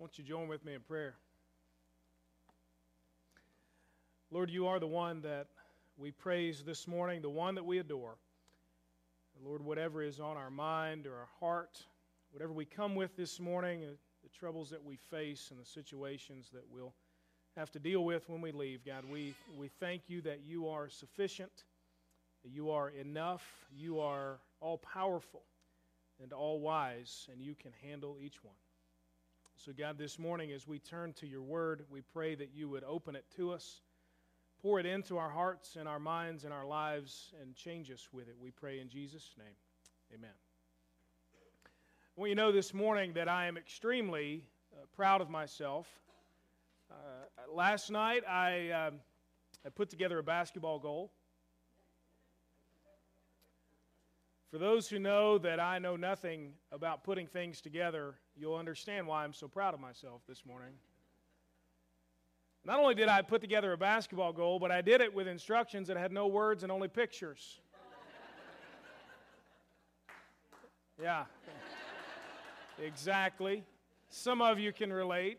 Won't you join with me in prayer? Lord, you are the one that we praise this morning, the one that we adore. Lord, whatever is on our mind or our heart, whatever we come with this morning, uh, the troubles that we face and the situations that we'll have to deal with when we leave, God, we, we thank you that you are sufficient, that you are enough, you are all powerful and all wise, and you can handle each one. So, God, this morning as we turn to your word, we pray that you would open it to us, pour it into our hearts and our minds and our lives, and change us with it. We pray in Jesus' name. Amen. Well, you know this morning that I am extremely uh, proud of myself. Uh, last night, I, um, I put together a basketball goal. For those who know that I know nothing about putting things together, you'll understand why I'm so proud of myself this morning. Not only did I put together a basketball goal, but I did it with instructions that had no words and only pictures. yeah, exactly. Some of you can relate.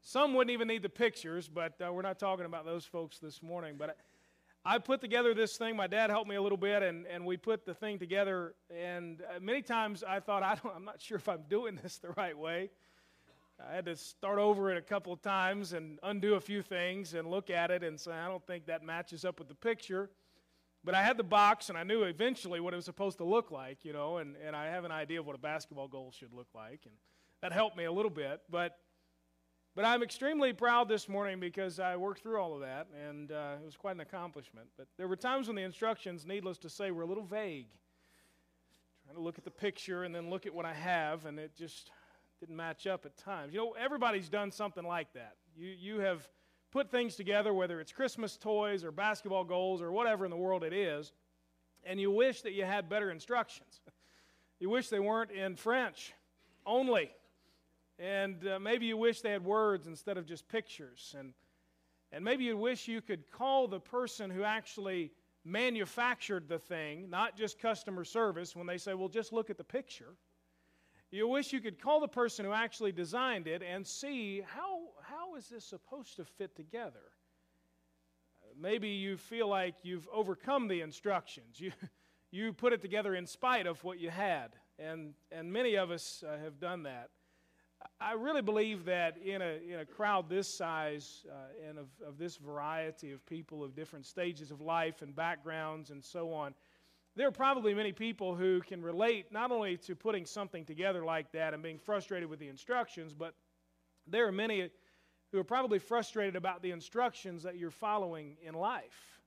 Some wouldn't even need the pictures, but uh, we're not talking about those folks this morning. But I put together this thing. My dad helped me a little bit, and, and we put the thing together. And uh, many times I thought, I don't, I'm not sure if I'm doing this the right way. I had to start over it a couple of times and undo a few things and look at it and say, I don't think that matches up with the picture. But I had the box, and I knew eventually what it was supposed to look like, you know, and, and I have an idea of what a basketball goal should look like. And that helped me a little bit. But but I'm extremely proud this morning because I worked through all of that, and uh, it was quite an accomplishment. But there were times when the instructions, needless to say, were a little vague. Trying to look at the picture and then look at what I have, and it just didn't match up at times. You know, everybody's done something like that. You, you have put things together, whether it's Christmas toys or basketball goals or whatever in the world it is, and you wish that you had better instructions. You wish they weren't in French only and uh, maybe you wish they had words instead of just pictures. And, and maybe you wish you could call the person who actually manufactured the thing, not just customer service, when they say, well, just look at the picture. You wish you could call the person who actually designed it and see how, how is this supposed to fit together? maybe you feel like you've overcome the instructions. You, you put it together in spite of what you had. And, and many of us uh, have done that. I really believe that in a, in a crowd this size uh, and of, of this variety of people of different stages of life and backgrounds and so on, there are probably many people who can relate not only to putting something together like that and being frustrated with the instructions, but there are many who are probably frustrated about the instructions that you're following in life.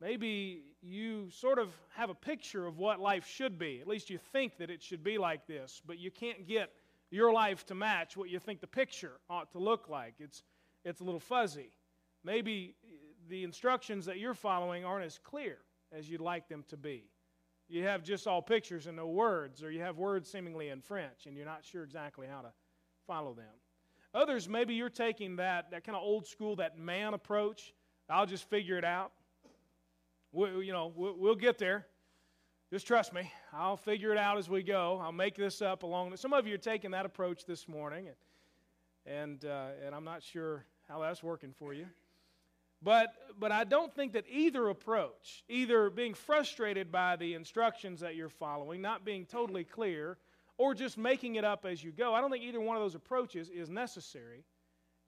Maybe you sort of have a picture of what life should be. At least you think that it should be like this, but you can't get your life to match what you think the picture ought to look like. It's, it's a little fuzzy. Maybe the instructions that you're following aren't as clear as you'd like them to be. You have just all pictures and no words, or you have words seemingly in French and you're not sure exactly how to follow them. Others, maybe you're taking that, that kind of old school, that man approach. I'll just figure it out. We, you know, we'll, we'll get there. Just trust me. I'll figure it out as we go. I'll make this up along. Some of you are taking that approach this morning, and and, uh, and I'm not sure how that's working for you. But but I don't think that either approach, either being frustrated by the instructions that you're following, not being totally clear, or just making it up as you go, I don't think either one of those approaches is necessary,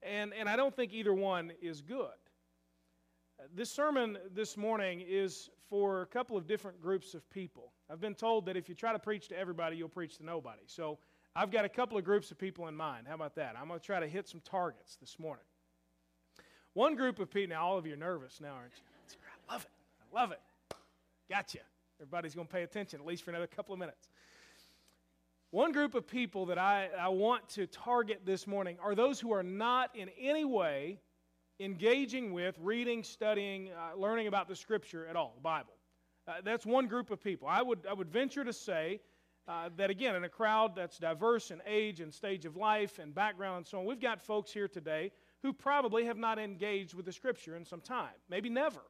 and and I don't think either one is good. This sermon this morning is for a couple of different groups of people. I've been told that if you try to preach to everybody, you'll preach to nobody. So I've got a couple of groups of people in mind. How about that? I'm going to try to hit some targets this morning. One group of people, now all of you are nervous now, aren't you? I love it. I love it. Gotcha. Everybody's going to pay attention, at least for another couple of minutes. One group of people that I, I want to target this morning are those who are not in any way engaging with reading, studying, uh, learning about the Scripture at all, the Bible. Uh, that's one group of people. I would, I would venture to say uh, that, again, in a crowd that's diverse in age and stage of life and background and so on, we've got folks here today who probably have not engaged with the Scripture in some time, maybe never.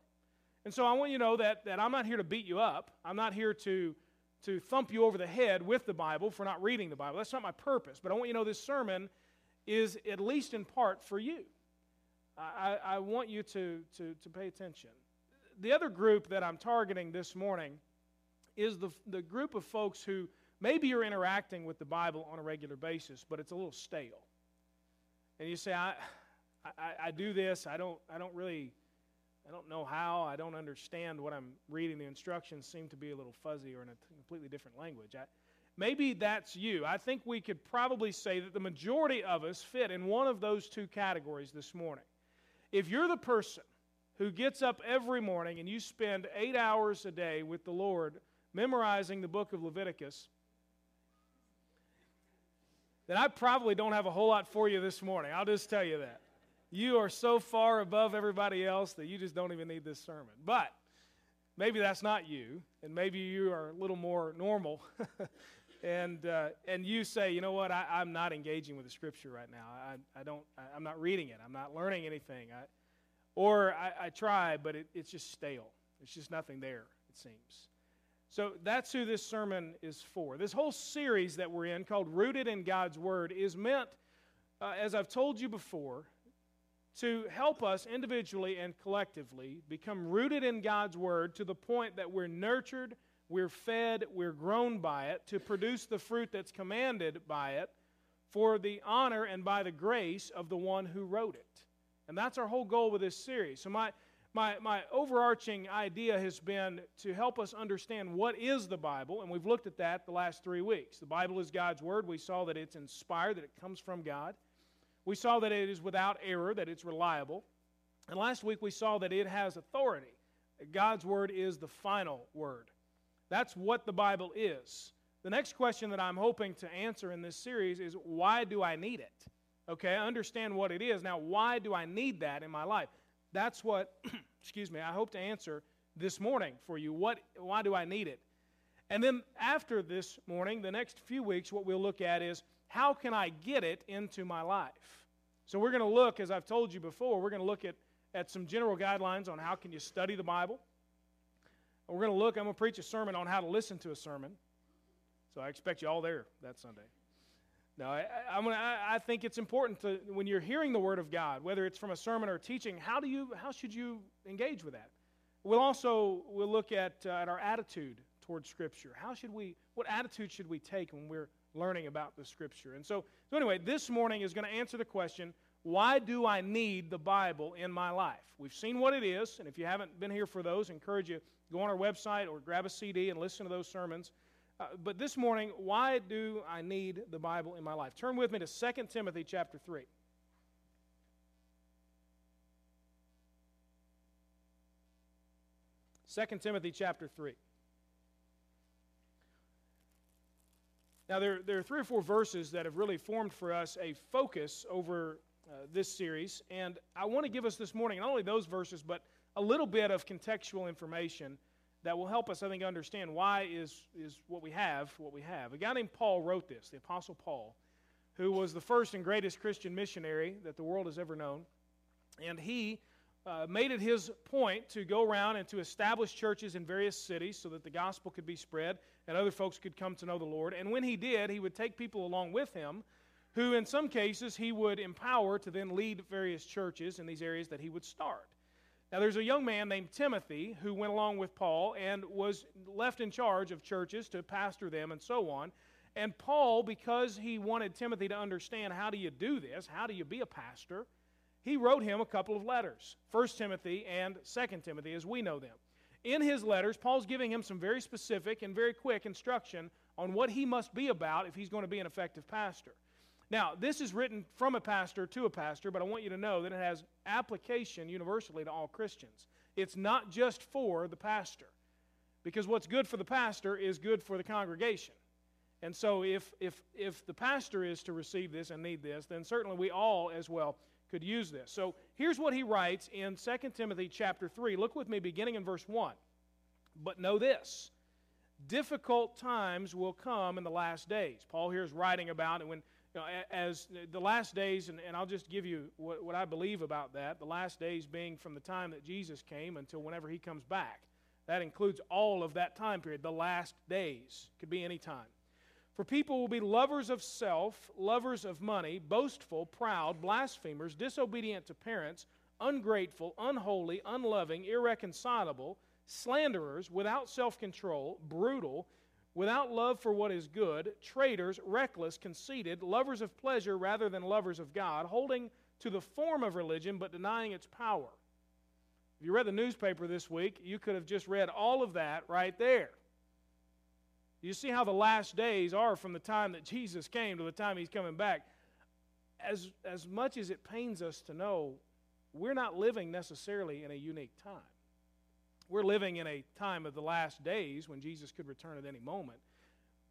And so I want you to know that, that I'm not here to beat you up. I'm not here to, to thump you over the head with the Bible for not reading the Bible. That's not my purpose. But I want you to know this sermon is at least in part for you. I, I want you to, to, to pay attention. The other group that I'm targeting this morning is the, the group of folks who maybe you're interacting with the Bible on a regular basis, but it's a little stale. And you say, I, I, I do this, I don't, I don't really, I don't know how, I don't understand what I'm reading. The instructions seem to be a little fuzzy or in a completely different language. I, maybe that's you. I think we could probably say that the majority of us fit in one of those two categories this morning. If you're the person who gets up every morning and you spend eight hours a day with the Lord memorizing the book of Leviticus, then I probably don't have a whole lot for you this morning. I'll just tell you that. You are so far above everybody else that you just don't even need this sermon. But maybe that's not you, and maybe you are a little more normal. and, uh, and you say, you know what, I, am not engaging with the scripture right now. I, I don't, I, am not reading it. I'm not learning anything. I, or I, I try, but it, it's just stale. It's just nothing there, it seems. So that's who this sermon is for. This whole series that we're in, called Rooted in God's Word, is meant, uh, as I've told you before, to help us individually and collectively become rooted in God's Word to the point that we're nurtured, we're fed, we're grown by it to produce the fruit that's commanded by it for the honor and by the grace of the one who wrote it. And that's our whole goal with this series. So, my, my, my overarching idea has been to help us understand what is the Bible, and we've looked at that the last three weeks. The Bible is God's Word. We saw that it's inspired, that it comes from God. We saw that it is without error, that it's reliable. And last week we saw that it has authority. God's Word is the final Word. That's what the Bible is. The next question that I'm hoping to answer in this series is why do I need it? Okay, I understand what it is. Now, why do I need that in my life? That's what, excuse me, I hope to answer this morning for you. What, why do I need it? And then after this morning, the next few weeks, what we'll look at is how can I get it into my life? So we're going to look, as I've told you before, we're going to look at, at some general guidelines on how can you study the Bible. We're going to look, I'm going to preach a sermon on how to listen to a sermon. So I expect you all there that Sunday. Now, I, I, gonna, I, think it's important to, when you're hearing the Word of God, whether it's from a sermon or teaching, how, do you, how should you engage with that? We'll also we'll look at, uh, at our attitude towards Scripture. How should we, what attitude should we take when we're learning about the Scripture? And so, so anyway, this morning is going to answer the question, why do I need the Bible in my life? We've seen what it is, and if you haven't been here for those, I encourage you go on our website or grab a CD and listen to those sermons. Uh, but this morning, why do I need the Bible in my life? Turn with me to 2 Timothy chapter 3. Second Timothy chapter 3. Now, there, there are three or four verses that have really formed for us a focus over uh, this series. And I want to give us this morning not only those verses, but a little bit of contextual information that will help us, I think, understand why is, is what we have what we have. A guy named Paul wrote this, the Apostle Paul, who was the first and greatest Christian missionary that the world has ever known. And he uh, made it his point to go around and to establish churches in various cities so that the gospel could be spread and other folks could come to know the Lord. And when he did, he would take people along with him who, in some cases, he would empower to then lead various churches in these areas that he would start. Now, there's a young man named Timothy who went along with Paul and was left in charge of churches to pastor them and so on. And Paul, because he wanted Timothy to understand how do you do this, how do you be a pastor, he wrote him a couple of letters, 1 Timothy and 2 Timothy, as we know them. In his letters, Paul's giving him some very specific and very quick instruction on what he must be about if he's going to be an effective pastor. Now, this is written from a pastor to a pastor, but I want you to know that it has application universally to all Christians. It's not just for the pastor, because what's good for the pastor is good for the congregation. And so, if, if, if the pastor is to receive this and need this, then certainly we all as well could use this. So, here's what he writes in 2 Timothy chapter 3. Look with me beginning in verse 1. But know this difficult times will come in the last days. Paul here is writing about, and when you know, as the last days, and, and I'll just give you what, what I believe about that, the last days being from the time that Jesus came until whenever he comes back. That includes all of that time period, the last days. Could be any time. For people will be lovers of self, lovers of money, boastful, proud, blasphemers, disobedient to parents, ungrateful, unholy, unloving, irreconcilable, slanderers, without self control, brutal, without love for what is good, traitors, reckless, conceited, lovers of pleasure rather than lovers of God, holding to the form of religion but denying its power. If you read the newspaper this week, you could have just read all of that right there. You see how the last days are from the time that Jesus came to the time he's coming back. As, as much as it pains us to know, we're not living necessarily in a unique time. We're living in a time of the last days when Jesus could return at any moment.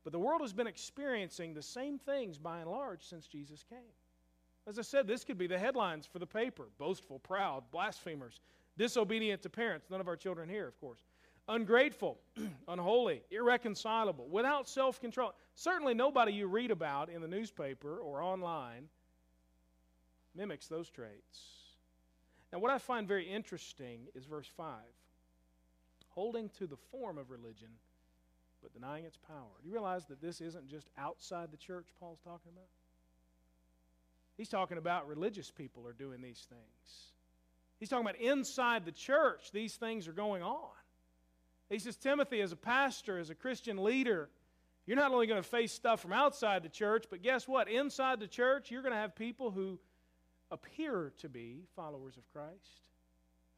But the world has been experiencing the same things by and large since Jesus came. As I said, this could be the headlines for the paper boastful, proud, blasphemers, disobedient to parents. None of our children here, of course ungrateful, unholy, irreconcilable, without self control. Certainly, nobody you read about in the newspaper or online mimics those traits. Now, what I find very interesting is verse 5 holding to the form of religion, but denying its power. Do you realize that this isn't just outside the church Paul's talking about? He's talking about religious people are doing these things. He's talking about inside the church, these things are going on. He says, Timothy, as a pastor, as a Christian leader, you're not only going to face stuff from outside the church, but guess what? Inside the church, you're going to have people who appear to be followers of Christ,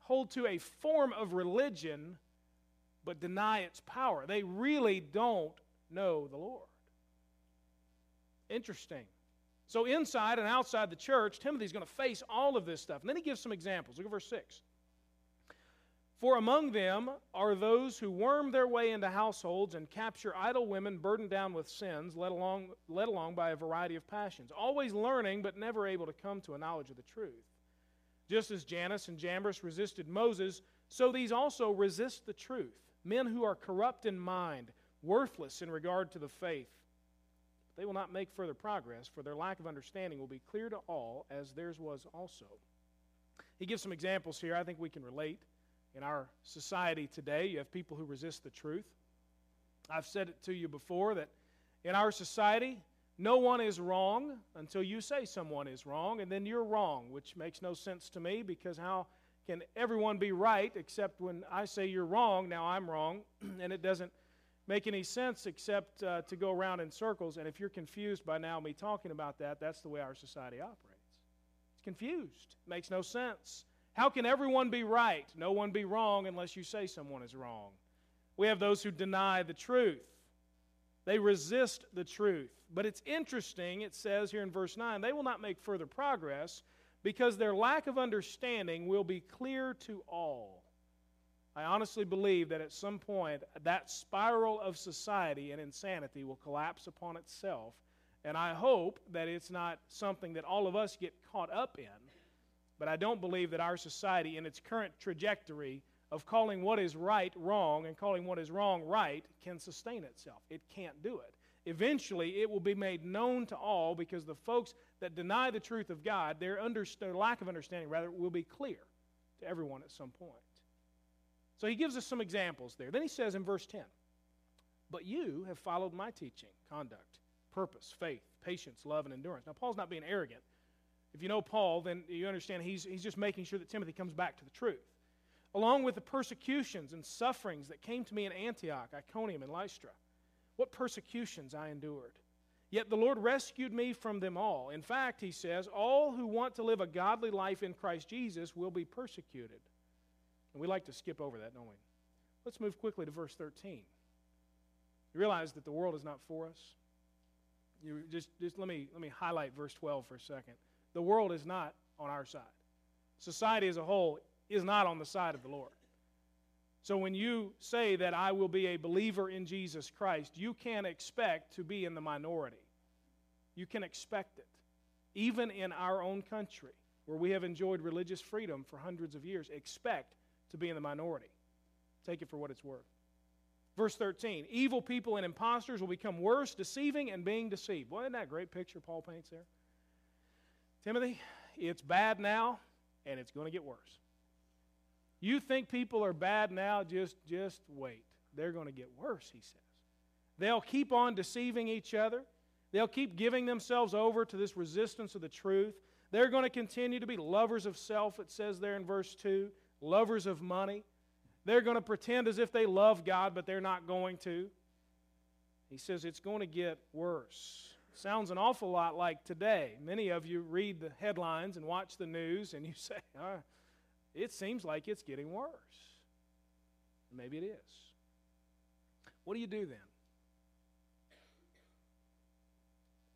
hold to a form of religion, but deny its power. They really don't know the Lord. Interesting. So, inside and outside the church, Timothy's going to face all of this stuff. And then he gives some examples. Look at verse 6. For among them are those who worm their way into households and capture idle women burdened down with sins, led along, led along by a variety of passions, always learning but never able to come to a knowledge of the truth. Just as Jannes and Jambres resisted Moses, so these also resist the truth. Men who are corrupt in mind, worthless in regard to the faith. They will not make further progress, for their lack of understanding will be clear to all, as theirs was also. He gives some examples here I think we can relate in our society today. You have people who resist the truth. I've said it to you before that in our society, no one is wrong until you say someone is wrong, and then you're wrong, which makes no sense to me because how can everyone be right except when I say you're wrong, now I'm wrong, and it doesn't make any sense except uh, to go around in circles. And if you're confused by now me talking about that, that's the way our society operates. It's confused, it makes no sense. How can everyone be right? No one be wrong unless you say someone is wrong. We have those who deny the truth. They resist the truth. But it's interesting, it says here in verse 9, they will not make further progress because their lack of understanding will be clear to all. I honestly believe that at some point that spiral of society and insanity will collapse upon itself. And I hope that it's not something that all of us get caught up in but I don't believe that our society, in its current trajectory of calling what is right wrong and calling what is wrong right, can sustain itself. It can't do it. Eventually, it will be made known to all because the folks that deny the truth of God, their, under, their lack of understanding, rather, will be clear to everyone at some point. So he gives us some examples there. Then he says in verse 10 But you have followed my teaching, conduct, purpose, faith, patience, love, and endurance. Now, Paul's not being arrogant. If you know Paul, then you understand he's, he's just making sure that Timothy comes back to the truth. Along with the persecutions and sufferings that came to me in Antioch, Iconium, and Lystra. What persecutions I endured. Yet the Lord rescued me from them all. In fact, he says, all who want to live a godly life in Christ Jesus will be persecuted. And we like to skip over that, don't we? Let's move quickly to verse 13. You realize that the world is not for us? You just, just let, me, let me highlight verse 12 for a second the world is not on our side. Society as a whole is not on the side of the Lord. So when you say that I will be a believer in Jesus Christ, you can expect to be in the minority. You can expect it. Even in our own country, where we have enjoyed religious freedom for hundreds of years, expect to be in the minority. Take it for what it's worth. Verse 13 Evil people and impostors will become worse, deceiving and being deceived. Well, isn't that a great picture Paul paints there? Timothy, it's bad now, and it's going to get worse. You think people are bad now, just, just wait. They're going to get worse, he says. They'll keep on deceiving each other. They'll keep giving themselves over to this resistance of the truth. They're going to continue to be lovers of self, it says there in verse 2, lovers of money. They're going to pretend as if they love God, but they're not going to. He says it's going to get worse. Sounds an awful lot like today. Many of you read the headlines and watch the news, and you say, it seems like it's getting worse. Maybe it is. What do you do then?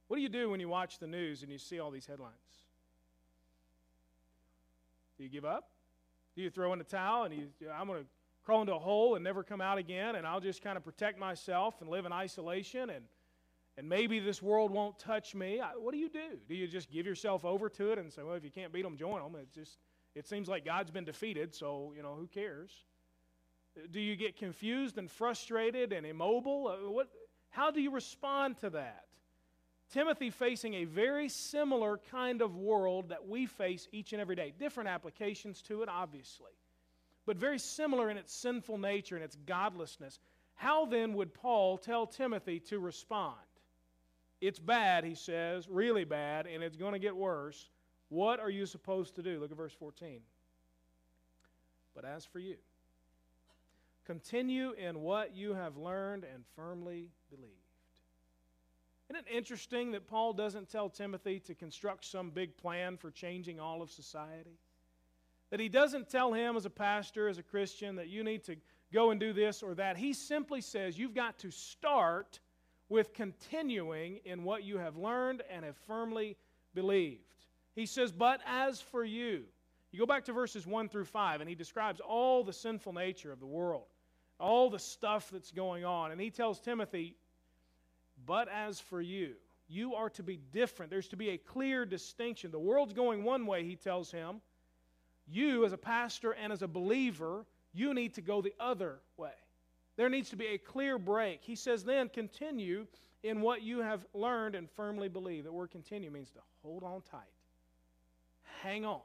What do you do when you watch the news and you see all these headlines? Do you give up? Do you throw in the towel and you, I'm going to crawl into a hole and never come out again and I'll just kind of protect myself and live in isolation and, and maybe this world won't touch me? What do you do? Do you just give yourself over to it and say, well, if you can't beat them, join them? It just, it seems like God's been defeated, so, you know, who cares? Do you get confused and frustrated and immobile? Uh, what, how do you respond to that? Timothy facing a very similar kind of world that we face each and every day. Different applications to it, obviously, but very similar in its sinful nature and its godlessness. How then would Paul tell Timothy to respond? It's bad, he says, really bad, and it's going to get worse. What are you supposed to do? Look at verse 14. But as for you, continue in what you have learned and firmly believed. Isn't it interesting that Paul doesn't tell Timothy to construct some big plan for changing all of society? That he doesn't tell him as a pastor, as a Christian, that you need to go and do this or that. He simply says you've got to start with continuing in what you have learned and have firmly believed. He says, But as for you, you go back to verses 1 through 5, and he describes all the sinful nature of the world, all the stuff that's going on. And he tells Timothy, but as for you, you are to be different. There's to be a clear distinction. The world's going one way, he tells him. You, as a pastor and as a believer, you need to go the other way. There needs to be a clear break. He says, then continue in what you have learned and firmly believe. That word continue means to hold on tight, hang on.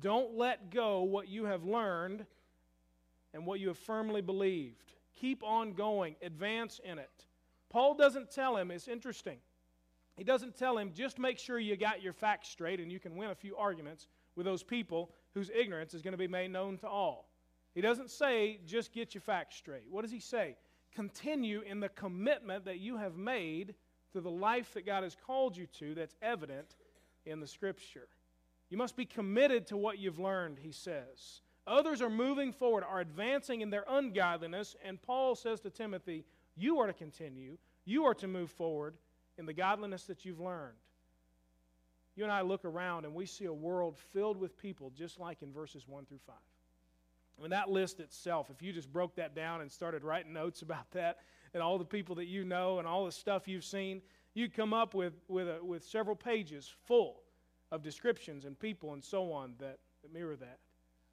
Don't let go what you have learned and what you have firmly believed. Keep on going, advance in it. Paul doesn't tell him, it's interesting. He doesn't tell him, just make sure you got your facts straight and you can win a few arguments with those people whose ignorance is going to be made known to all. He doesn't say, just get your facts straight. What does he say? Continue in the commitment that you have made to the life that God has called you to that's evident in the Scripture. You must be committed to what you've learned, he says. Others are moving forward, are advancing in their ungodliness, and Paul says to Timothy, you are to continue. You are to move forward in the godliness that you've learned. You and I look around and we see a world filled with people just like in verses 1 through 5. I mean, that list itself, if you just broke that down and started writing notes about that and all the people that you know and all the stuff you've seen, you'd come up with, with, a, with several pages full of descriptions and people and so on that, that mirror that.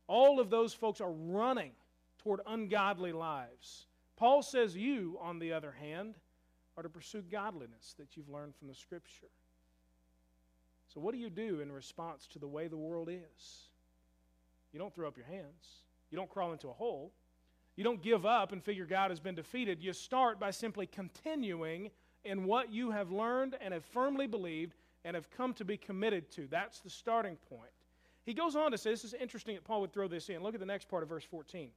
All of those folks are running toward ungodly lives. Paul says you, on the other hand, are to pursue godliness that you've learned from the Scripture. So, what do you do in response to the way the world is? You don't throw up your hands, you don't crawl into a hole, you don't give up and figure God has been defeated. You start by simply continuing in what you have learned and have firmly believed and have come to be committed to. That's the starting point. He goes on to say, this is interesting that Paul would throw this in. Look at the next part of verse 14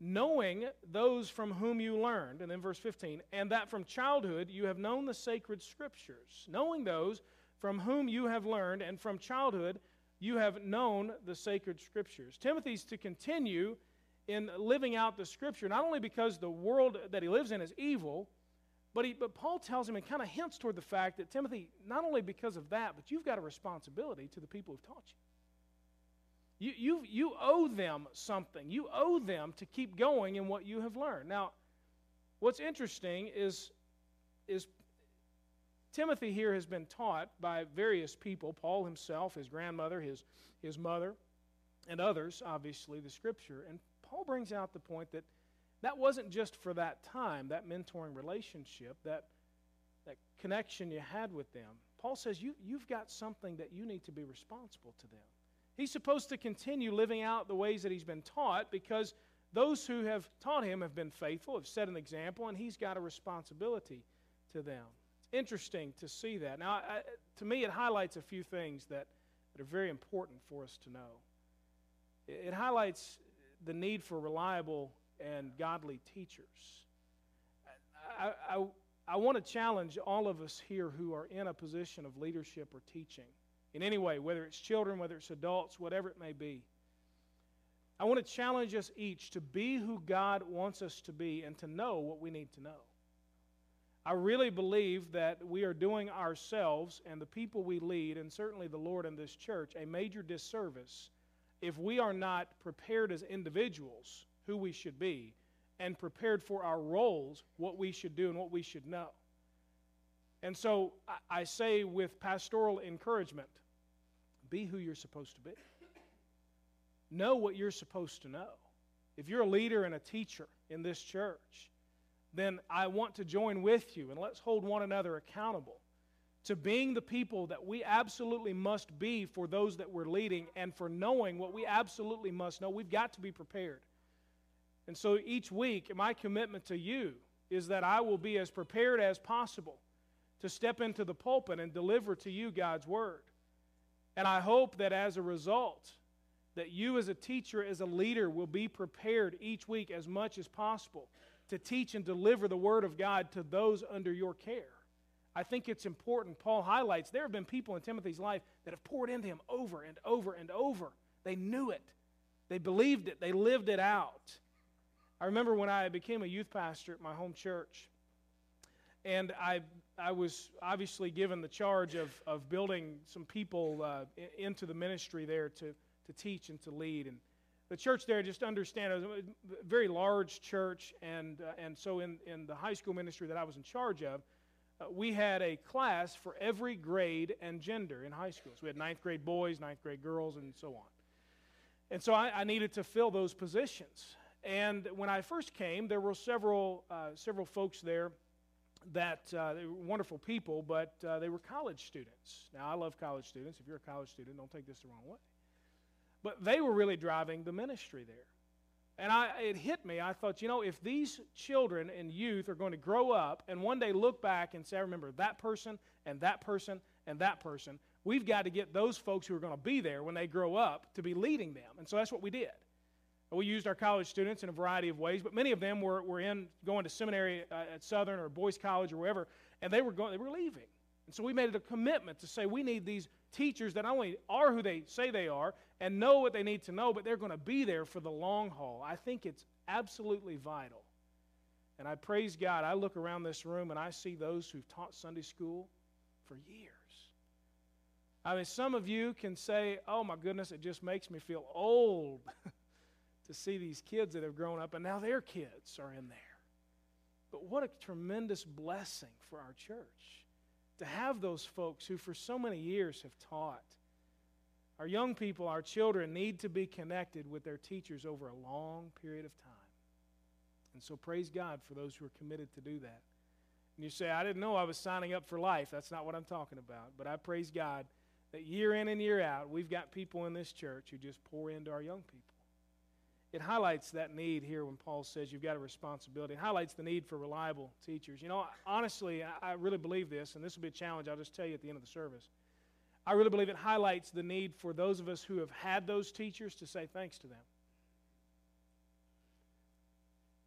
knowing those from whom you learned, and then verse 15, and that from childhood you have known the sacred scriptures. Knowing those from whom you have learned, and from childhood you have known the sacred scriptures. Timothy's to continue in living out the scripture, not only because the world that he lives in is evil, but, he, but Paul tells him and kind of hints toward the fact that Timothy, not only because of that, but you've got a responsibility to the people who've taught you. You, you, you owe them something. You owe them to keep going in what you have learned. Now, what's interesting is, is Timothy here has been taught by various people Paul himself, his grandmother, his, his mother, and others, obviously, the scripture. And Paul brings out the point that that wasn't just for that time, that mentoring relationship, that, that connection you had with them. Paul says you, you've got something that you need to be responsible to them. He's supposed to continue living out the ways that he's been taught because those who have taught him have been faithful, have set an example, and he's got a responsibility to them. It's interesting to see that. Now, I, to me, it highlights a few things that, that are very important for us to know. It, it highlights the need for reliable and godly teachers. I, I, I want to challenge all of us here who are in a position of leadership or teaching in any way, whether it's children, whether it's adults, whatever it may be. I want to challenge us each to be who God wants us to be and to know what we need to know. I really believe that we are doing ourselves and the people we lead, and certainly the Lord and this church, a major disservice if we are not prepared as individuals who we should be and prepared for our roles, what we should do and what we should know. And so I say with pastoral encouragement be who you're supposed to be. Know what you're supposed to know. If you're a leader and a teacher in this church, then I want to join with you and let's hold one another accountable to being the people that we absolutely must be for those that we're leading and for knowing what we absolutely must know. We've got to be prepared. And so each week, my commitment to you is that I will be as prepared as possible to step into the pulpit and deliver to you God's word. And I hope that as a result, that you as a teacher, as a leader, will be prepared each week as much as possible to teach and deliver the word of God to those under your care. I think it's important. Paul highlights there have been people in Timothy's life that have poured into him over and over and over. They knew it, they believed it, they lived it out. I remember when I became a youth pastor at my home church, and I, I was obviously given the charge of, of building some people uh, into the ministry there to, to teach and to lead. And the church there, just understand, it was a very large church, and, uh, and so in, in the high school ministry that I was in charge of, uh, we had a class for every grade and gender in high school. So we had ninth grade boys, ninth grade girls, and so on. And so I, I needed to fill those positions. And when I first came, there were several, uh, several folks there that uh, they were wonderful people, but uh, they were college students. Now, I love college students. If you're a college student, don't take this the wrong way. But they were really driving the ministry there. And I, it hit me. I thought, you know, if these children and youth are going to grow up and one day look back and say, I remember that person and that person and that person, we've got to get those folks who are going to be there when they grow up to be leading them. And so that's what we did. We used our college students in a variety of ways, but many of them were, were in going to seminary uh, at Southern or Boyce College or wherever, and they were, going, they were leaving. And so we made it a commitment to say we need these teachers that not only are who they say they are and know what they need to know, but they're going to be there for the long haul. I think it's absolutely vital. And I praise God. I look around this room and I see those who've taught Sunday school for years. I mean, some of you can say, oh my goodness, it just makes me feel old to see these kids that have grown up and now their kids are in there. But what a tremendous blessing for our church to have those folks who for so many years have taught. Our young people, our children, need to be connected with their teachers over a long period of time. And so praise God for those who are committed to do that. And you say, I didn't know I was signing up for life. That's not what I'm talking about. But I praise God that year in and year out, we've got people in this church who just pour into our young people it highlights that need here when Paul says you've got a responsibility. It highlights the need for reliable teachers. You know, honestly, I really believe this, and this will be a challenge I'll just tell you at the end of the service. I really believe it highlights the need for those of us who have had those teachers to say thanks to them.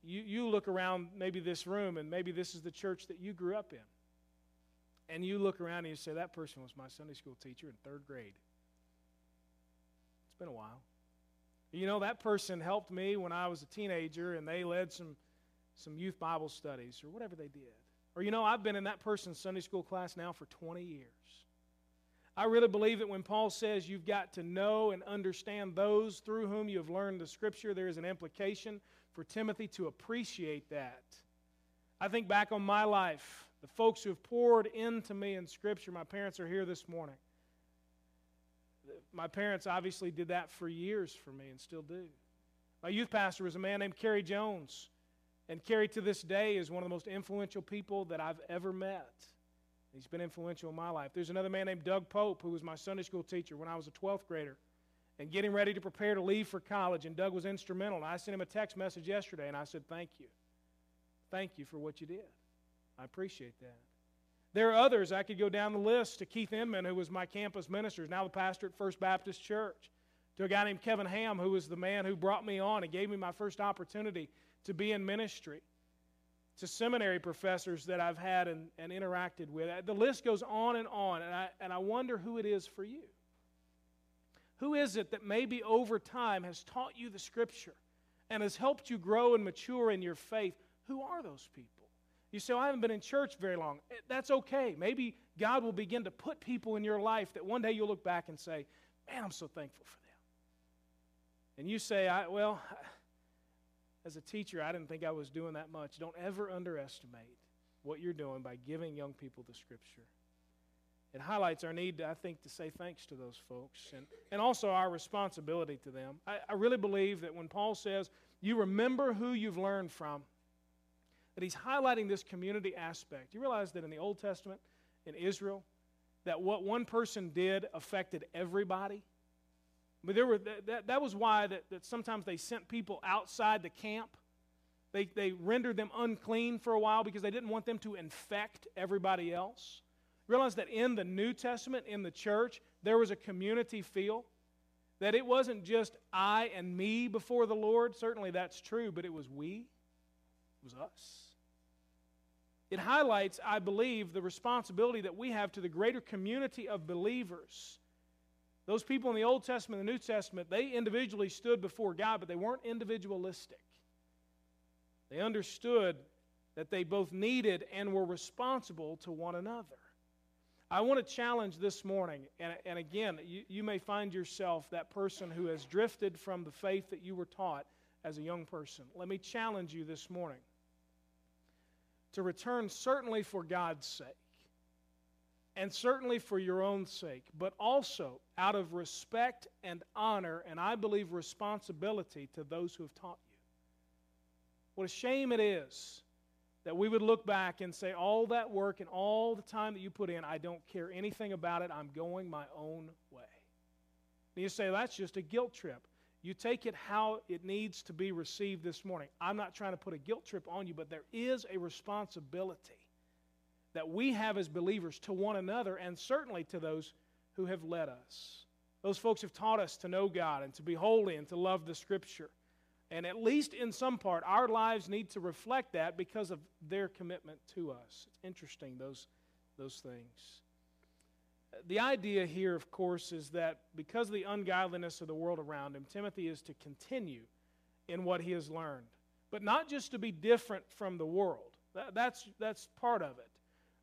You, you look around maybe this room, and maybe this is the church that you grew up in. And you look around and you say, That person was my Sunday school teacher in third grade. It's been a while. You know, that person helped me when I was a teenager and they led some, some youth Bible studies or whatever they did. Or, you know, I've been in that person's Sunday school class now for 20 years. I really believe that when Paul says you've got to know and understand those through whom you have learned the Scripture, there is an implication for Timothy to appreciate that. I think back on my life, the folks who have poured into me in Scripture, my parents are here this morning my parents obviously did that for years for me and still do. My youth pastor was a man named Kerry Jones. And Kerry, to this day, is one of the most influential people that I've ever met. He's been influential in my life. There's another man named Doug Pope who was my Sunday school teacher when I was a 12th grader. and getting ready to prepare to leave for college. And Doug was instrumental. And I sent him a text message yesterday and I said, Thank you. Thank you for what you did. I appreciate that. There are others. I could go down the list to Keith Inman, who was my campus minister, now the pastor at First Baptist Church, to a guy named Kevin Ham, who was the man who brought me on and gave me my first opportunity to be in ministry, to seminary professors that I've had and, and interacted with. Uh, the list goes on and on, and I, and I wonder who it is for you. Who is it that maybe over time has taught you the Scripture and has helped you grow and mature in your faith? Who are those people? You say, well, I haven't been in church very long. Eh, that's okay. Maybe God will begin to put people in your life that one day you'll look back and say, man, I'm so thankful for them. And you say, I, well, as a teacher, I didn't think I was doing that much. Don't ever underestimate what you're doing by giving young people the Scripture. It highlights our need, I think, to say thanks to those folks and, and also our responsibility to them. I, I really believe that when Paul says, you remember who you've learned from, that he's highlighting this community aspect. You realize that in the Old Testament, in Israel, that what one person did affected everybody? But there were, that, that was why that, that sometimes they sent people outside the camp. They, they rendered them unclean for a while because they didn't want them to infect everybody else. Realize that in the New Testament, in the church, there was a community feel. That it wasn't just I and me before the Lord. Certainly that's true, but it was we. It was us. It highlights, I believe, the responsibility that we have to the greater community of believers. Those people in the Old Testament and the New Testament, they individually stood before God, but they weren't individualistic. They understood that they both needed and were responsible to one another. I want to challenge this morning, and, and again, you, you may find yourself that person who has drifted from the faith that you were taught as a young person. Let me challenge you this morning to return certainly for God's sake and certainly for your own sake, but also out of respect and honor, and I believe responsibility to those who have taught you. What a shame it is that we would look back and say, All that work and all the time that you put in, I don't care anything about it. I'm going my own way. And you say, That's just a guilt trip. You take it how it needs to be received this morning. I'm not trying to put a guilt trip on you, but there is a responsibility that we have as believers to one another and certainly to those who have led us. Those folks have taught us to know God and to be holy and to love the Scripture. And at least in some part, our lives need to reflect that because of their commitment to us. It's interesting, those, those things. The idea here, of course, is that because of the ungodliness of the world around him, Timothy is to continue in what he has learned. But not just to be different from the world. That, that's, that's part of it.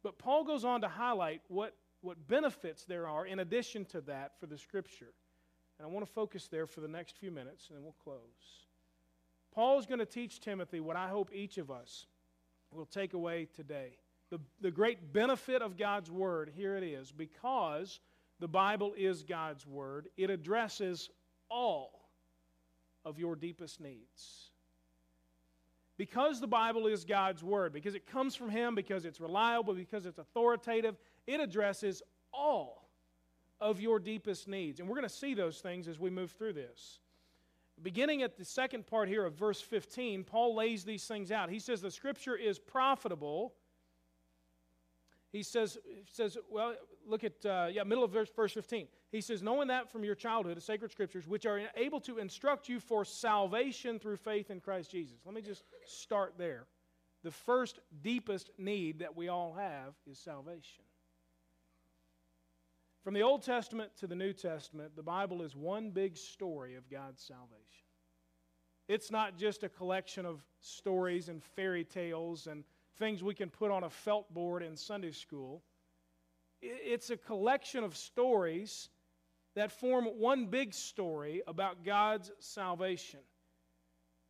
But Paul goes on to highlight what, what benefits there are in addition to that for the Scripture. And I want to focus there for the next few minutes, and then we'll close. Paul is going to teach Timothy what I hope each of us will take away today. The, the great benefit of God's Word, here it is, because the Bible is God's Word, it addresses all of your deepest needs. Because the Bible is God's Word, because it comes from Him, because it's reliable, because it's authoritative, it addresses all of your deepest needs. And we're going to see those things as we move through this. Beginning at the second part here of verse 15, Paul lays these things out. He says the Scripture is profitable he says, says well, look at, uh, yeah, middle of verse, verse 15. He says, knowing that from your childhood, the sacred scriptures, which are able to instruct you for salvation through faith in Christ Jesus. Let me just start there. The first, deepest need that we all have is salvation. From the Old Testament to the New Testament, the Bible is one big story of God's salvation. It's not just a collection of stories and fairy tales and things we can put on a felt board in Sunday school. It's a collection of stories that form one big story about God's salvation.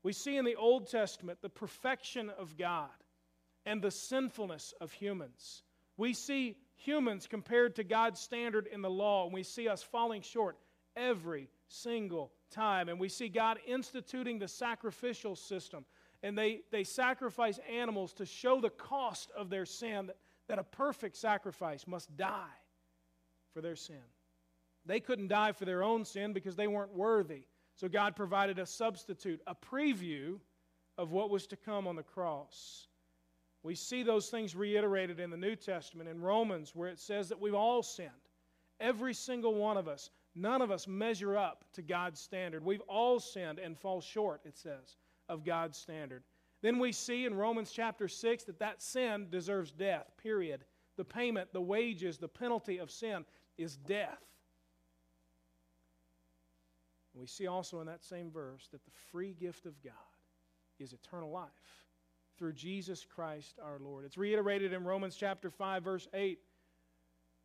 We see in the Old Testament the perfection of God and the sinfulness of humans. We see humans compared to God's standard in the law, and we see us falling short every single time. And we see God instituting the sacrificial system and they, they sacrifice animals to show the cost of their sin, that, that a perfect sacrifice must die for their sin. They couldn't die for their own sin because they weren't worthy. So God provided a substitute, a preview of what was to come on the cross. We see those things reiterated in the New Testament in Romans, where it says that we've all sinned. Every single one of us. None of us measure up to God's standard. We've all sinned and fall short, it says, of God's standard. Then we see in Romans chapter 6 that that sin deserves death, period. The payment, the wages, the penalty of sin is death. we see also in that same verse that the free gift of God is eternal life through Jesus Christ our Lord. It's reiterated in Romans chapter 5 verse 8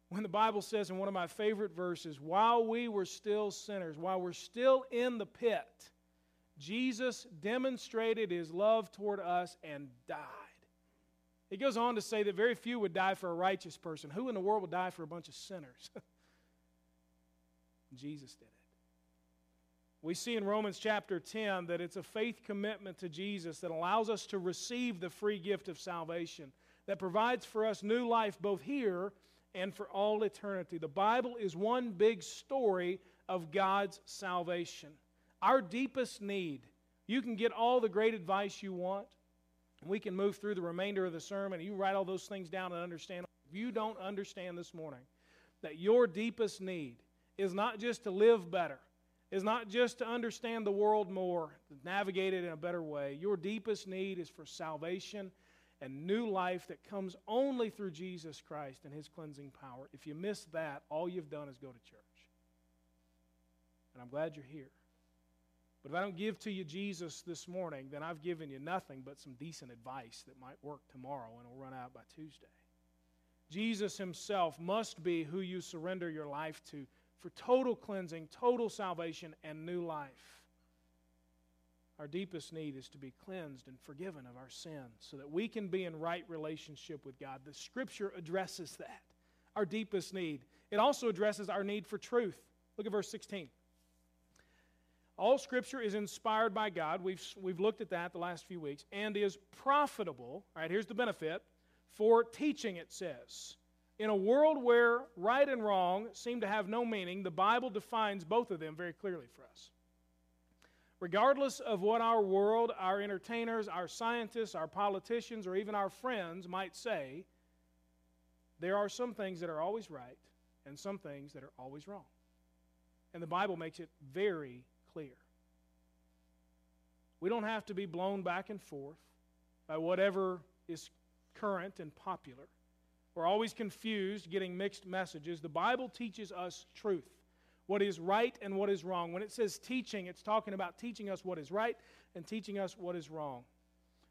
when the Bible says in one of my favorite verses, while we were still sinners, while we're still in the pit, Jesus demonstrated his love toward us and died. He goes on to say that very few would die for a righteous person. Who in the world would die for a bunch of sinners? Jesus did it. We see in Romans chapter 10 that it's a faith commitment to Jesus that allows us to receive the free gift of salvation, that provides for us new life both here and for all eternity. The Bible is one big story of God's salvation. Our deepest need, you can get all the great advice you want. And we can move through the remainder of the sermon you write all those things down and understand. If you don't understand this morning that your deepest need is not just to live better, is not just to understand the world more, to navigate it in a better way. Your deepest need is for salvation and new life that comes only through Jesus Christ and his cleansing power. If you miss that, all you've done is go to church. And I'm glad you're here. But if I don't give to you Jesus this morning, then I've given you nothing but some decent advice that might work tomorrow and will run out by Tuesday. Jesus himself must be who you surrender your life to for total cleansing, total salvation, and new life. Our deepest need is to be cleansed and forgiven of our sins so that we can be in right relationship with God. The Scripture addresses that, our deepest need. It also addresses our need for truth. Look at verse 16. All Scripture is inspired by God. We've, we've looked at that the last few weeks, and is profitable. All right, here's the benefit for teaching, it says in a world where right and wrong seem to have no meaning, the Bible defines both of them very clearly for us. Regardless of what our world, our entertainers, our scientists, our politicians, or even our friends might say, there are some things that are always right and some things that are always wrong. And the Bible makes it very clear. We don't have to be blown back and forth by whatever is current and popular. We're always confused, getting mixed messages. The Bible teaches us truth, what is right and what is wrong. When it says teaching, it's talking about teaching us what is right and teaching us what is wrong.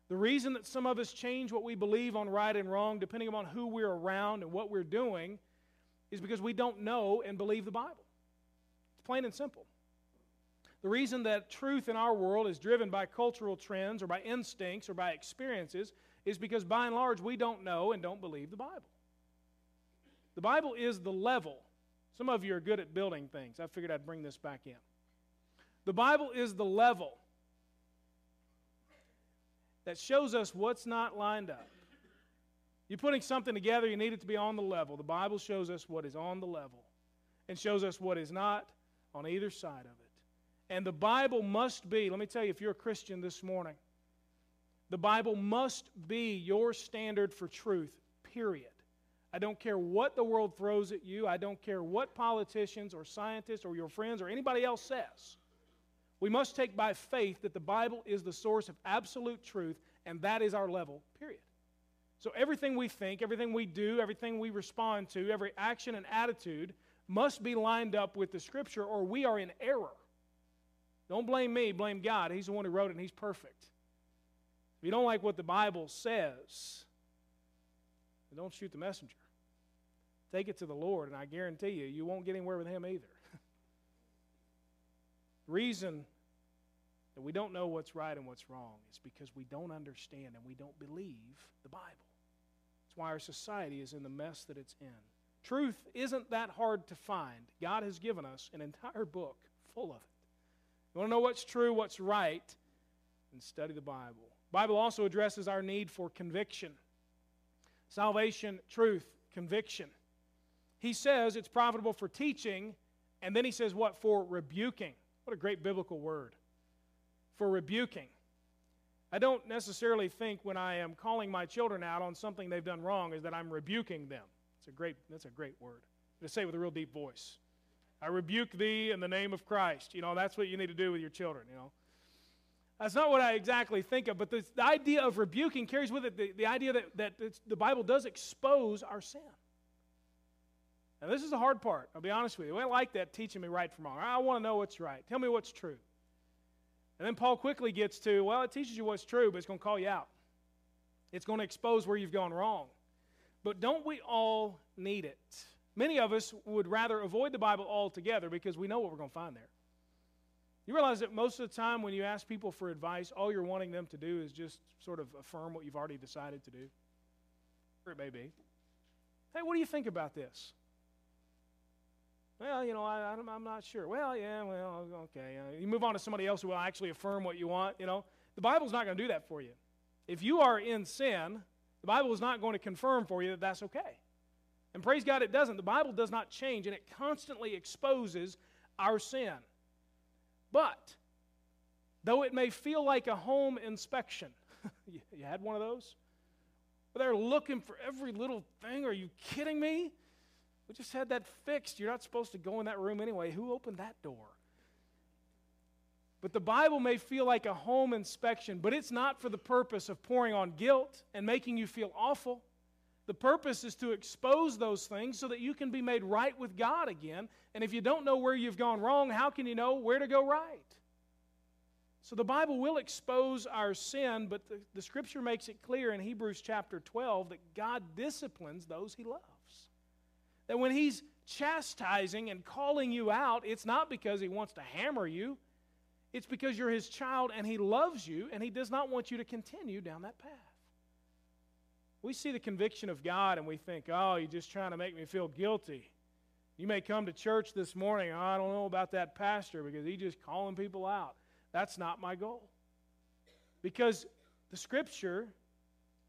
The reason that some of us change what we believe on right and wrong, depending upon who we're around and what we're doing, is because we don't know and believe the Bible. It's plain and simple. The reason that truth in our world is driven by cultural trends or by instincts or by experiences is because by and large we don't know and don't believe the Bible. The Bible is the level. Some of you are good at building things. I figured I'd bring this back in. The Bible is the level that shows us what's not lined up. You're putting something together, you need it to be on the level. The Bible shows us what is on the level and shows us what is not on either side of it. And the Bible must be, let me tell you, if you're a Christian this morning, the Bible must be your standard for truth, period. I don't care what the world throws at you. I don't care what politicians or scientists or your friends or anybody else says. We must take by faith that the Bible is the source of absolute truth, and that is our level, period. So everything we think, everything we do, everything we respond to, every action and attitude must be lined up with the Scripture, or we are in error. Don't blame me, blame God. He's the one who wrote it, and He's perfect. If you don't like what the Bible says, don't shoot the messenger. Take it to the Lord, and I guarantee you, you won't get anywhere with Him either. the reason that we don't know what's right and what's wrong is because we don't understand and we don't believe the Bible. That's why our society is in the mess that it's in. Truth isn't that hard to find. God has given us an entire book full of it. You want to know what's true, what's right, and study the Bible. The Bible also addresses our need for conviction. Salvation, truth, conviction. He says it's profitable for teaching And then he says, what? For rebuking. What a great biblical word. For rebuking. I don't necessarily think when I am calling my children out on something they've done wrong is that I'm rebuking them. It's a great, that's a great word. To say with a real deep voice. I rebuke thee in the name of Christ. You know, that's what you need to do with your children, you know. That's not what I exactly think of, but the, the idea of rebuking carries with it the, the idea that, that the Bible does expose our sin. Now, this is the hard part. I'll be honest with you. I like that teaching me right from wrong. I want to know what's right. Tell me what's true. And then Paul quickly gets to, well, it teaches you what's true, but it's going to call you out. It's going to expose where you've gone wrong. But don't we all need it? Many of us would rather avoid the Bible altogether because we know what we're going to find there. You realize that most of the time when you ask people for advice, all you're wanting them to do is just sort of affirm what you've already decided to do? Or it may be. Hey, what do you think about this? Well, you know, I, am not sure. Well, yeah, well, okay. Uh, you move on to somebody else who will actually affirm what you want, you know. The Bible's not going to do that for you. If you are in sin, the Bible is not going to confirm for you that that's okay. And praise God, it doesn't. The Bible does not change, and it constantly exposes our sin. But, though it may feel like a home inspection, you had one of those? They're looking for every little thing. Are you kidding me? We just had that fixed. You're not supposed to go in that room anyway. Who opened that door? But the Bible may feel like a home inspection, but it's not for the purpose of pouring on guilt and making you feel awful. The purpose is to expose those things so that you can be made right with God again. And if you don't know where you've gone wrong, how can you know where to go right? So the Bible will expose our sin, but the, the scripture makes it clear in Hebrews chapter 12 that God disciplines those he loves. That when he's chastising and calling you out, it's not because he wants to hammer you, it's because you're his child and he loves you and he does not want you to continue down that path. We see the conviction of God and we think, oh, you're just trying to make me feel guilty. You may come to church this morning, oh, I don't know about that pastor because he's just calling people out. That's not my goal. Because the scripture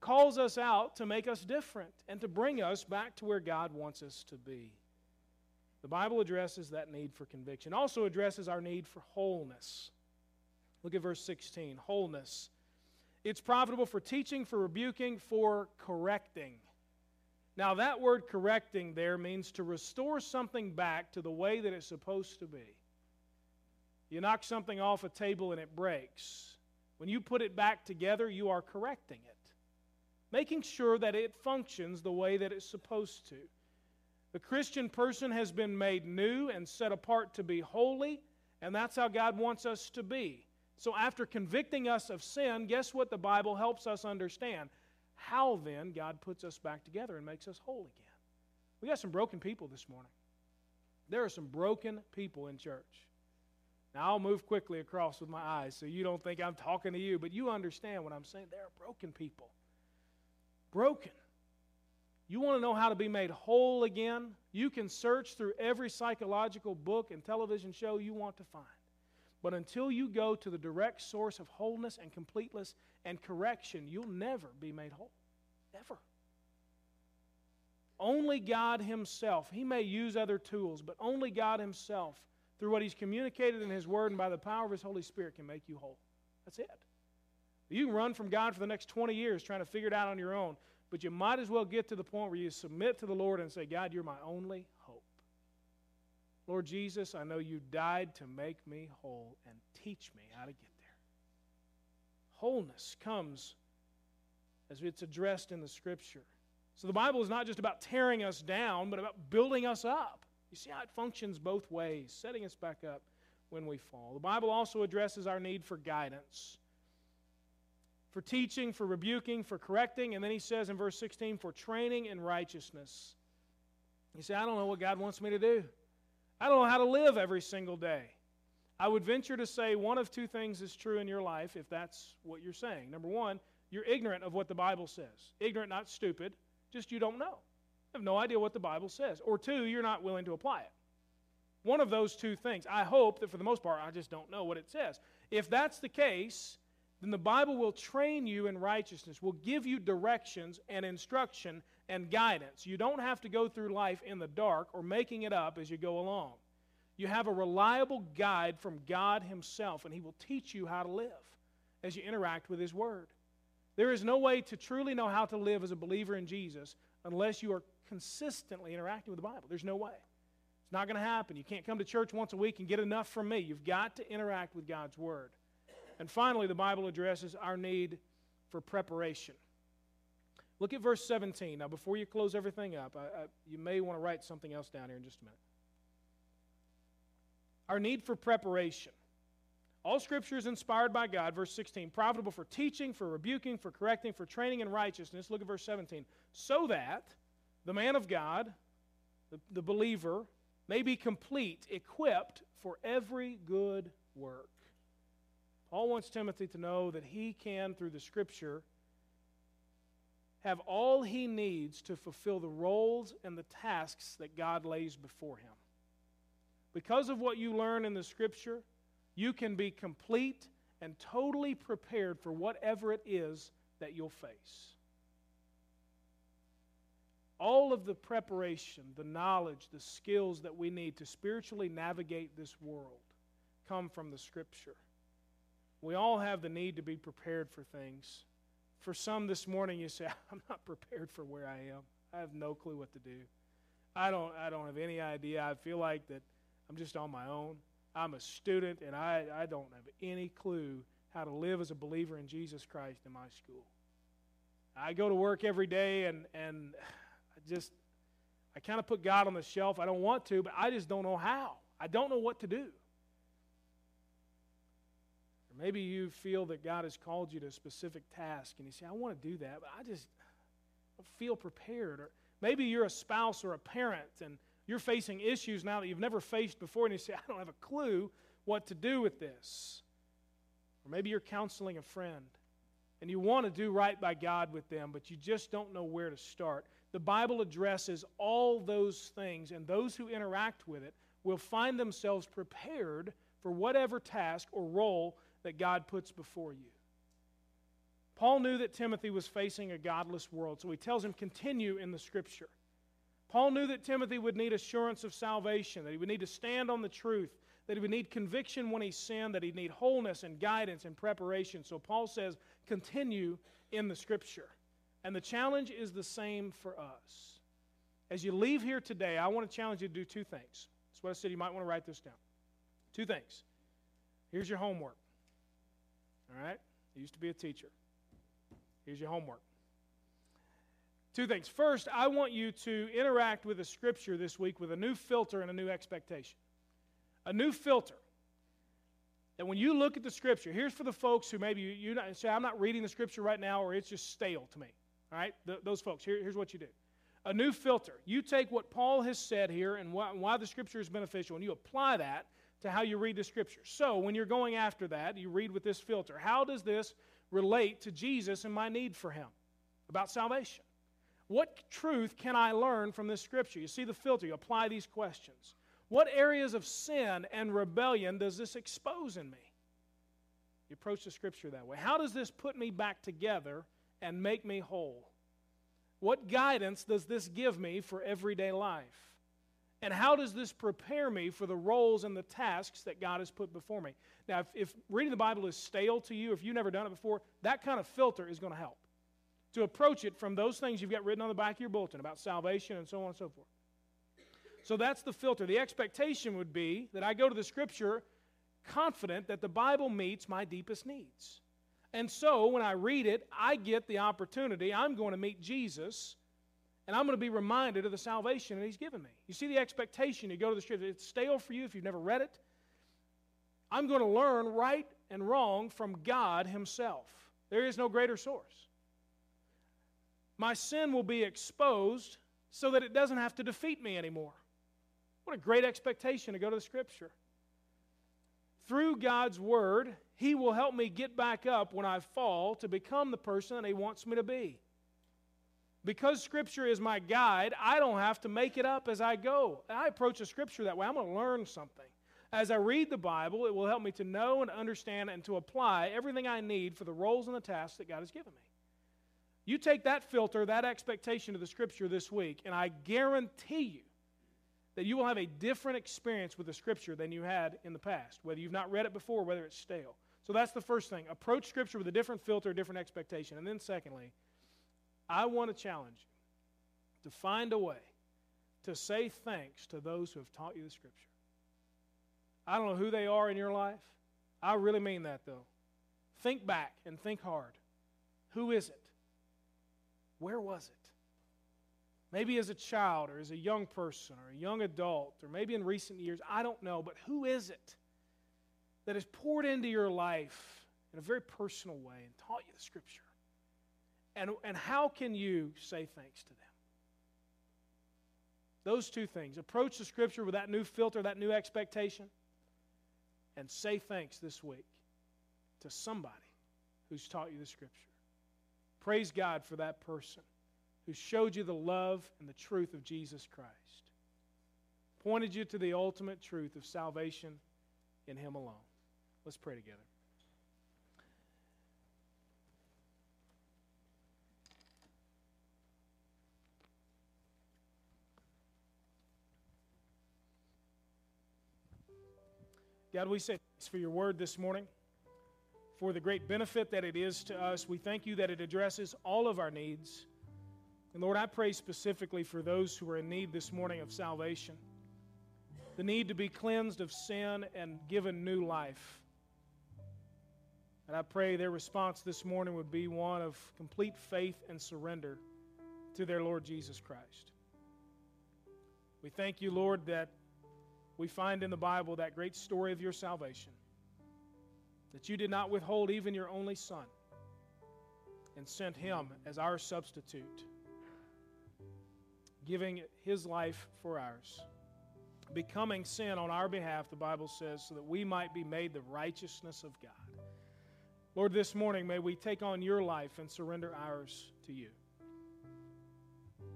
calls us out to make us different and to bring us back to where God wants us to be. The Bible addresses that need for conviction, also addresses our need for wholeness. Look at verse 16 wholeness. It's profitable for teaching, for rebuking, for correcting. Now, that word correcting there means to restore something back to the way that it's supposed to be. You knock something off a table and it breaks. When you put it back together, you are correcting it, making sure that it functions the way that it's supposed to. The Christian person has been made new and set apart to be holy, and that's how God wants us to be. So, after convicting us of sin, guess what the Bible helps us understand? How then God puts us back together and makes us whole again. We got some broken people this morning. There are some broken people in church. Now, I'll move quickly across with my eyes so you don't think I'm talking to you, but you understand what I'm saying. There are broken people. Broken. You want to know how to be made whole again? You can search through every psychological book and television show you want to find. But until you go to the direct source of wholeness and completeness and correction, you'll never be made whole. Never. Only God Himself, He may use other tools, but only God Himself, through what He's communicated in His Word and by the power of His Holy Spirit, can make you whole. That's it. You can run from God for the next 20 years trying to figure it out on your own, but you might as well get to the point where you submit to the Lord and say, God, you're my only Lord Jesus, I know you died to make me whole and teach me how to get there. Wholeness comes as it's addressed in the Scripture. So the Bible is not just about tearing us down, but about building us up. You see how it functions both ways, setting us back up when we fall. The Bible also addresses our need for guidance, for teaching, for rebuking, for correcting, and then he says in verse 16, for training in righteousness. You say, I don't know what God wants me to do. I don't know how to live every single day. I would venture to say one of two things is true in your life if that's what you're saying. Number one, you're ignorant of what the Bible says. Ignorant, not stupid, just you don't know. You have no idea what the Bible says. Or two, you're not willing to apply it. One of those two things. I hope that for the most part, I just don't know what it says. If that's the case, then the Bible will train you in righteousness, will give you directions and instruction and guidance. You don't have to go through life in the dark or making it up as you go along. You have a reliable guide from God Himself, and He will teach you how to live as you interact with His Word. There is no way to truly know how to live as a believer in Jesus unless you are consistently interacting with the Bible. There's no way. It's not going to happen. You can't come to church once a week and get enough from me. You've got to interact with God's Word. And finally, the Bible addresses our need for preparation. Look at verse 17. Now, before you close everything up, I, I, you may want to write something else down here in just a minute. Our need for preparation. All scripture is inspired by God, verse 16, profitable for teaching, for rebuking, for correcting, for training in righteousness. Look at verse 17. So that the man of God, the, the believer, may be complete, equipped for every good work. Paul wants Timothy to know that he can, through the scripture, have all he needs to fulfill the roles and the tasks that God lays before him. Because of what you learn in the scripture, you can be complete and totally prepared for whatever it is that you'll face. All of the preparation, the knowledge, the skills that we need to spiritually navigate this world come from the Scripture. We all have the need to be prepared for things. For some this morning, you say, I'm not prepared for where I am. I have no clue what to do. I don't, I don't have any idea. I feel like that I'm just on my own. I'm a student and I, I don't have any clue how to live as a believer in Jesus Christ in my school. I go to work every day and, and I just, I kind of put God on the shelf. I don't want to, but I just don't know how. I don't know what to do. Or maybe you feel that God has called you to a specific task and you say, I want to do that, but I just don't feel prepared. Or maybe you're a spouse or a parent and you're facing issues now that you've never faced before, and you say, I don't have a clue what to do with this. Or maybe you're counseling a friend and you want to do right by God with them, but you just don't know where to start. The Bible addresses all those things, and those who interact with it will find themselves prepared for whatever task or role that God puts before you. Paul knew that Timothy was facing a godless world, so he tells him, continue in the Scripture. Paul knew that Timothy would need assurance of salvation, that he would need to stand on the truth, that he would need conviction when he sinned, that he'd need wholeness and guidance and preparation. So Paul says, continue in the Scripture. And the challenge is the same for us. As you leave here today, I want to challenge you to do two things. That's what I said. You might want to write this down. Two things. Here's your homework. All right? I used to be a teacher. Here's your homework. Two things. First, I want you to interact with the Scripture this week with a new filter and a new expectation. A new filter. That when you look at the Scripture, here's for the folks who maybe you, you say, I'm not reading the Scripture right now or it's just stale to me. All right? Those folks, here, here's what you do. A new filter. You take what Paul has said here and why, why the Scripture is beneficial, and you apply that to how you read the Scripture. So when you're going after that, you read with this filter. How does this relate to Jesus and my need for Him about salvation? What truth can I learn from this scripture? You see the filter, you apply these questions. What areas of sin and rebellion does this expose in me? You approach the scripture that way. How does this put me back together and make me whole? What guidance does this give me for everyday life? And how does this prepare me for the roles and the tasks that God has put before me? Now, if, if reading the Bible is stale to you, if you've never done it before, that kind of filter is going to help to approach it from those things you've got written on the back of your bulletin about salvation and so on and so forth. So that's the filter. The expectation would be that I go to the scripture confident that the Bible meets my deepest needs. And so when I read it, I get the opportunity. I'm going to meet Jesus, and I'm going to be reminded of the salvation that He's given me. You see the expectation. You go to the scripture, it's stale for you if you've never read it. I'm going to learn right and wrong from God Himself. There is no greater source my sin will be exposed so that it doesn't have to defeat me anymore. What a great expectation to go to the Scripture. Through God's Word, He will help me get back up when I fall to become the person that He wants me to be. Because Scripture is my guide, I don't have to make it up as I go. I approach the Scripture that way. I'm going to learn something. As I read the Bible, it will help me to know and understand and to apply everything I need for the roles and the tasks that God has given me. You take that filter, that expectation of the Scripture this week, and I guarantee you that you will have a different experience with the Scripture than you had in the past, whether you've not read it before, whether it's stale. So that's the first thing. Approach Scripture with a different filter, different expectation. And then, secondly, I want to challenge you to find a way to say thanks to those who have taught you the Scripture. I don't know who they are in your life. I really mean that, though. Think back and think hard. Who is it? Where was it? Maybe as a child or as a young person or a young adult or maybe in recent years, I don't know, but who is it that has poured into your life in a very personal way and taught you the Scripture? And, and how can you say thanks to them? Those two things. Approach the Scripture with that new filter, that new expectation, and say thanks this week to somebody who's taught you the Scripture. Praise God for that person who showed you the love and the truth of Jesus Christ, pointed you to the ultimate truth of salvation in Him alone. Let's pray together. God, we say thanks for your word this morning, for the great benefit that it is to us. We thank you that it addresses all of our needs. And Lord, I pray specifically for those who are in need this morning of salvation, the need to be cleansed of sin and given new life. And I pray their response this morning would be one of complete faith and surrender to their Lord Jesus Christ. We thank you, Lord, that we find in the Bible that great story of your salvation, that you did not withhold even your only Son and sent him as our substitute giving his life for ours. Becoming sin on our behalf, the Bible says, so that we might be made the righteousness of God. Lord, this morning may we take on your life and surrender ours to you.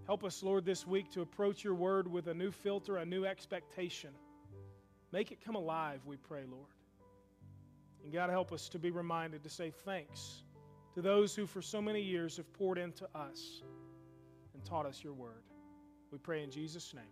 Help us, Lord, this week to approach your word with a new filter, a new expectation. Make it come alive, we pray, Lord. And God, help us to be reminded to say thanks to those who for so many years have poured into us and taught us your word. We pray in Jesus' name.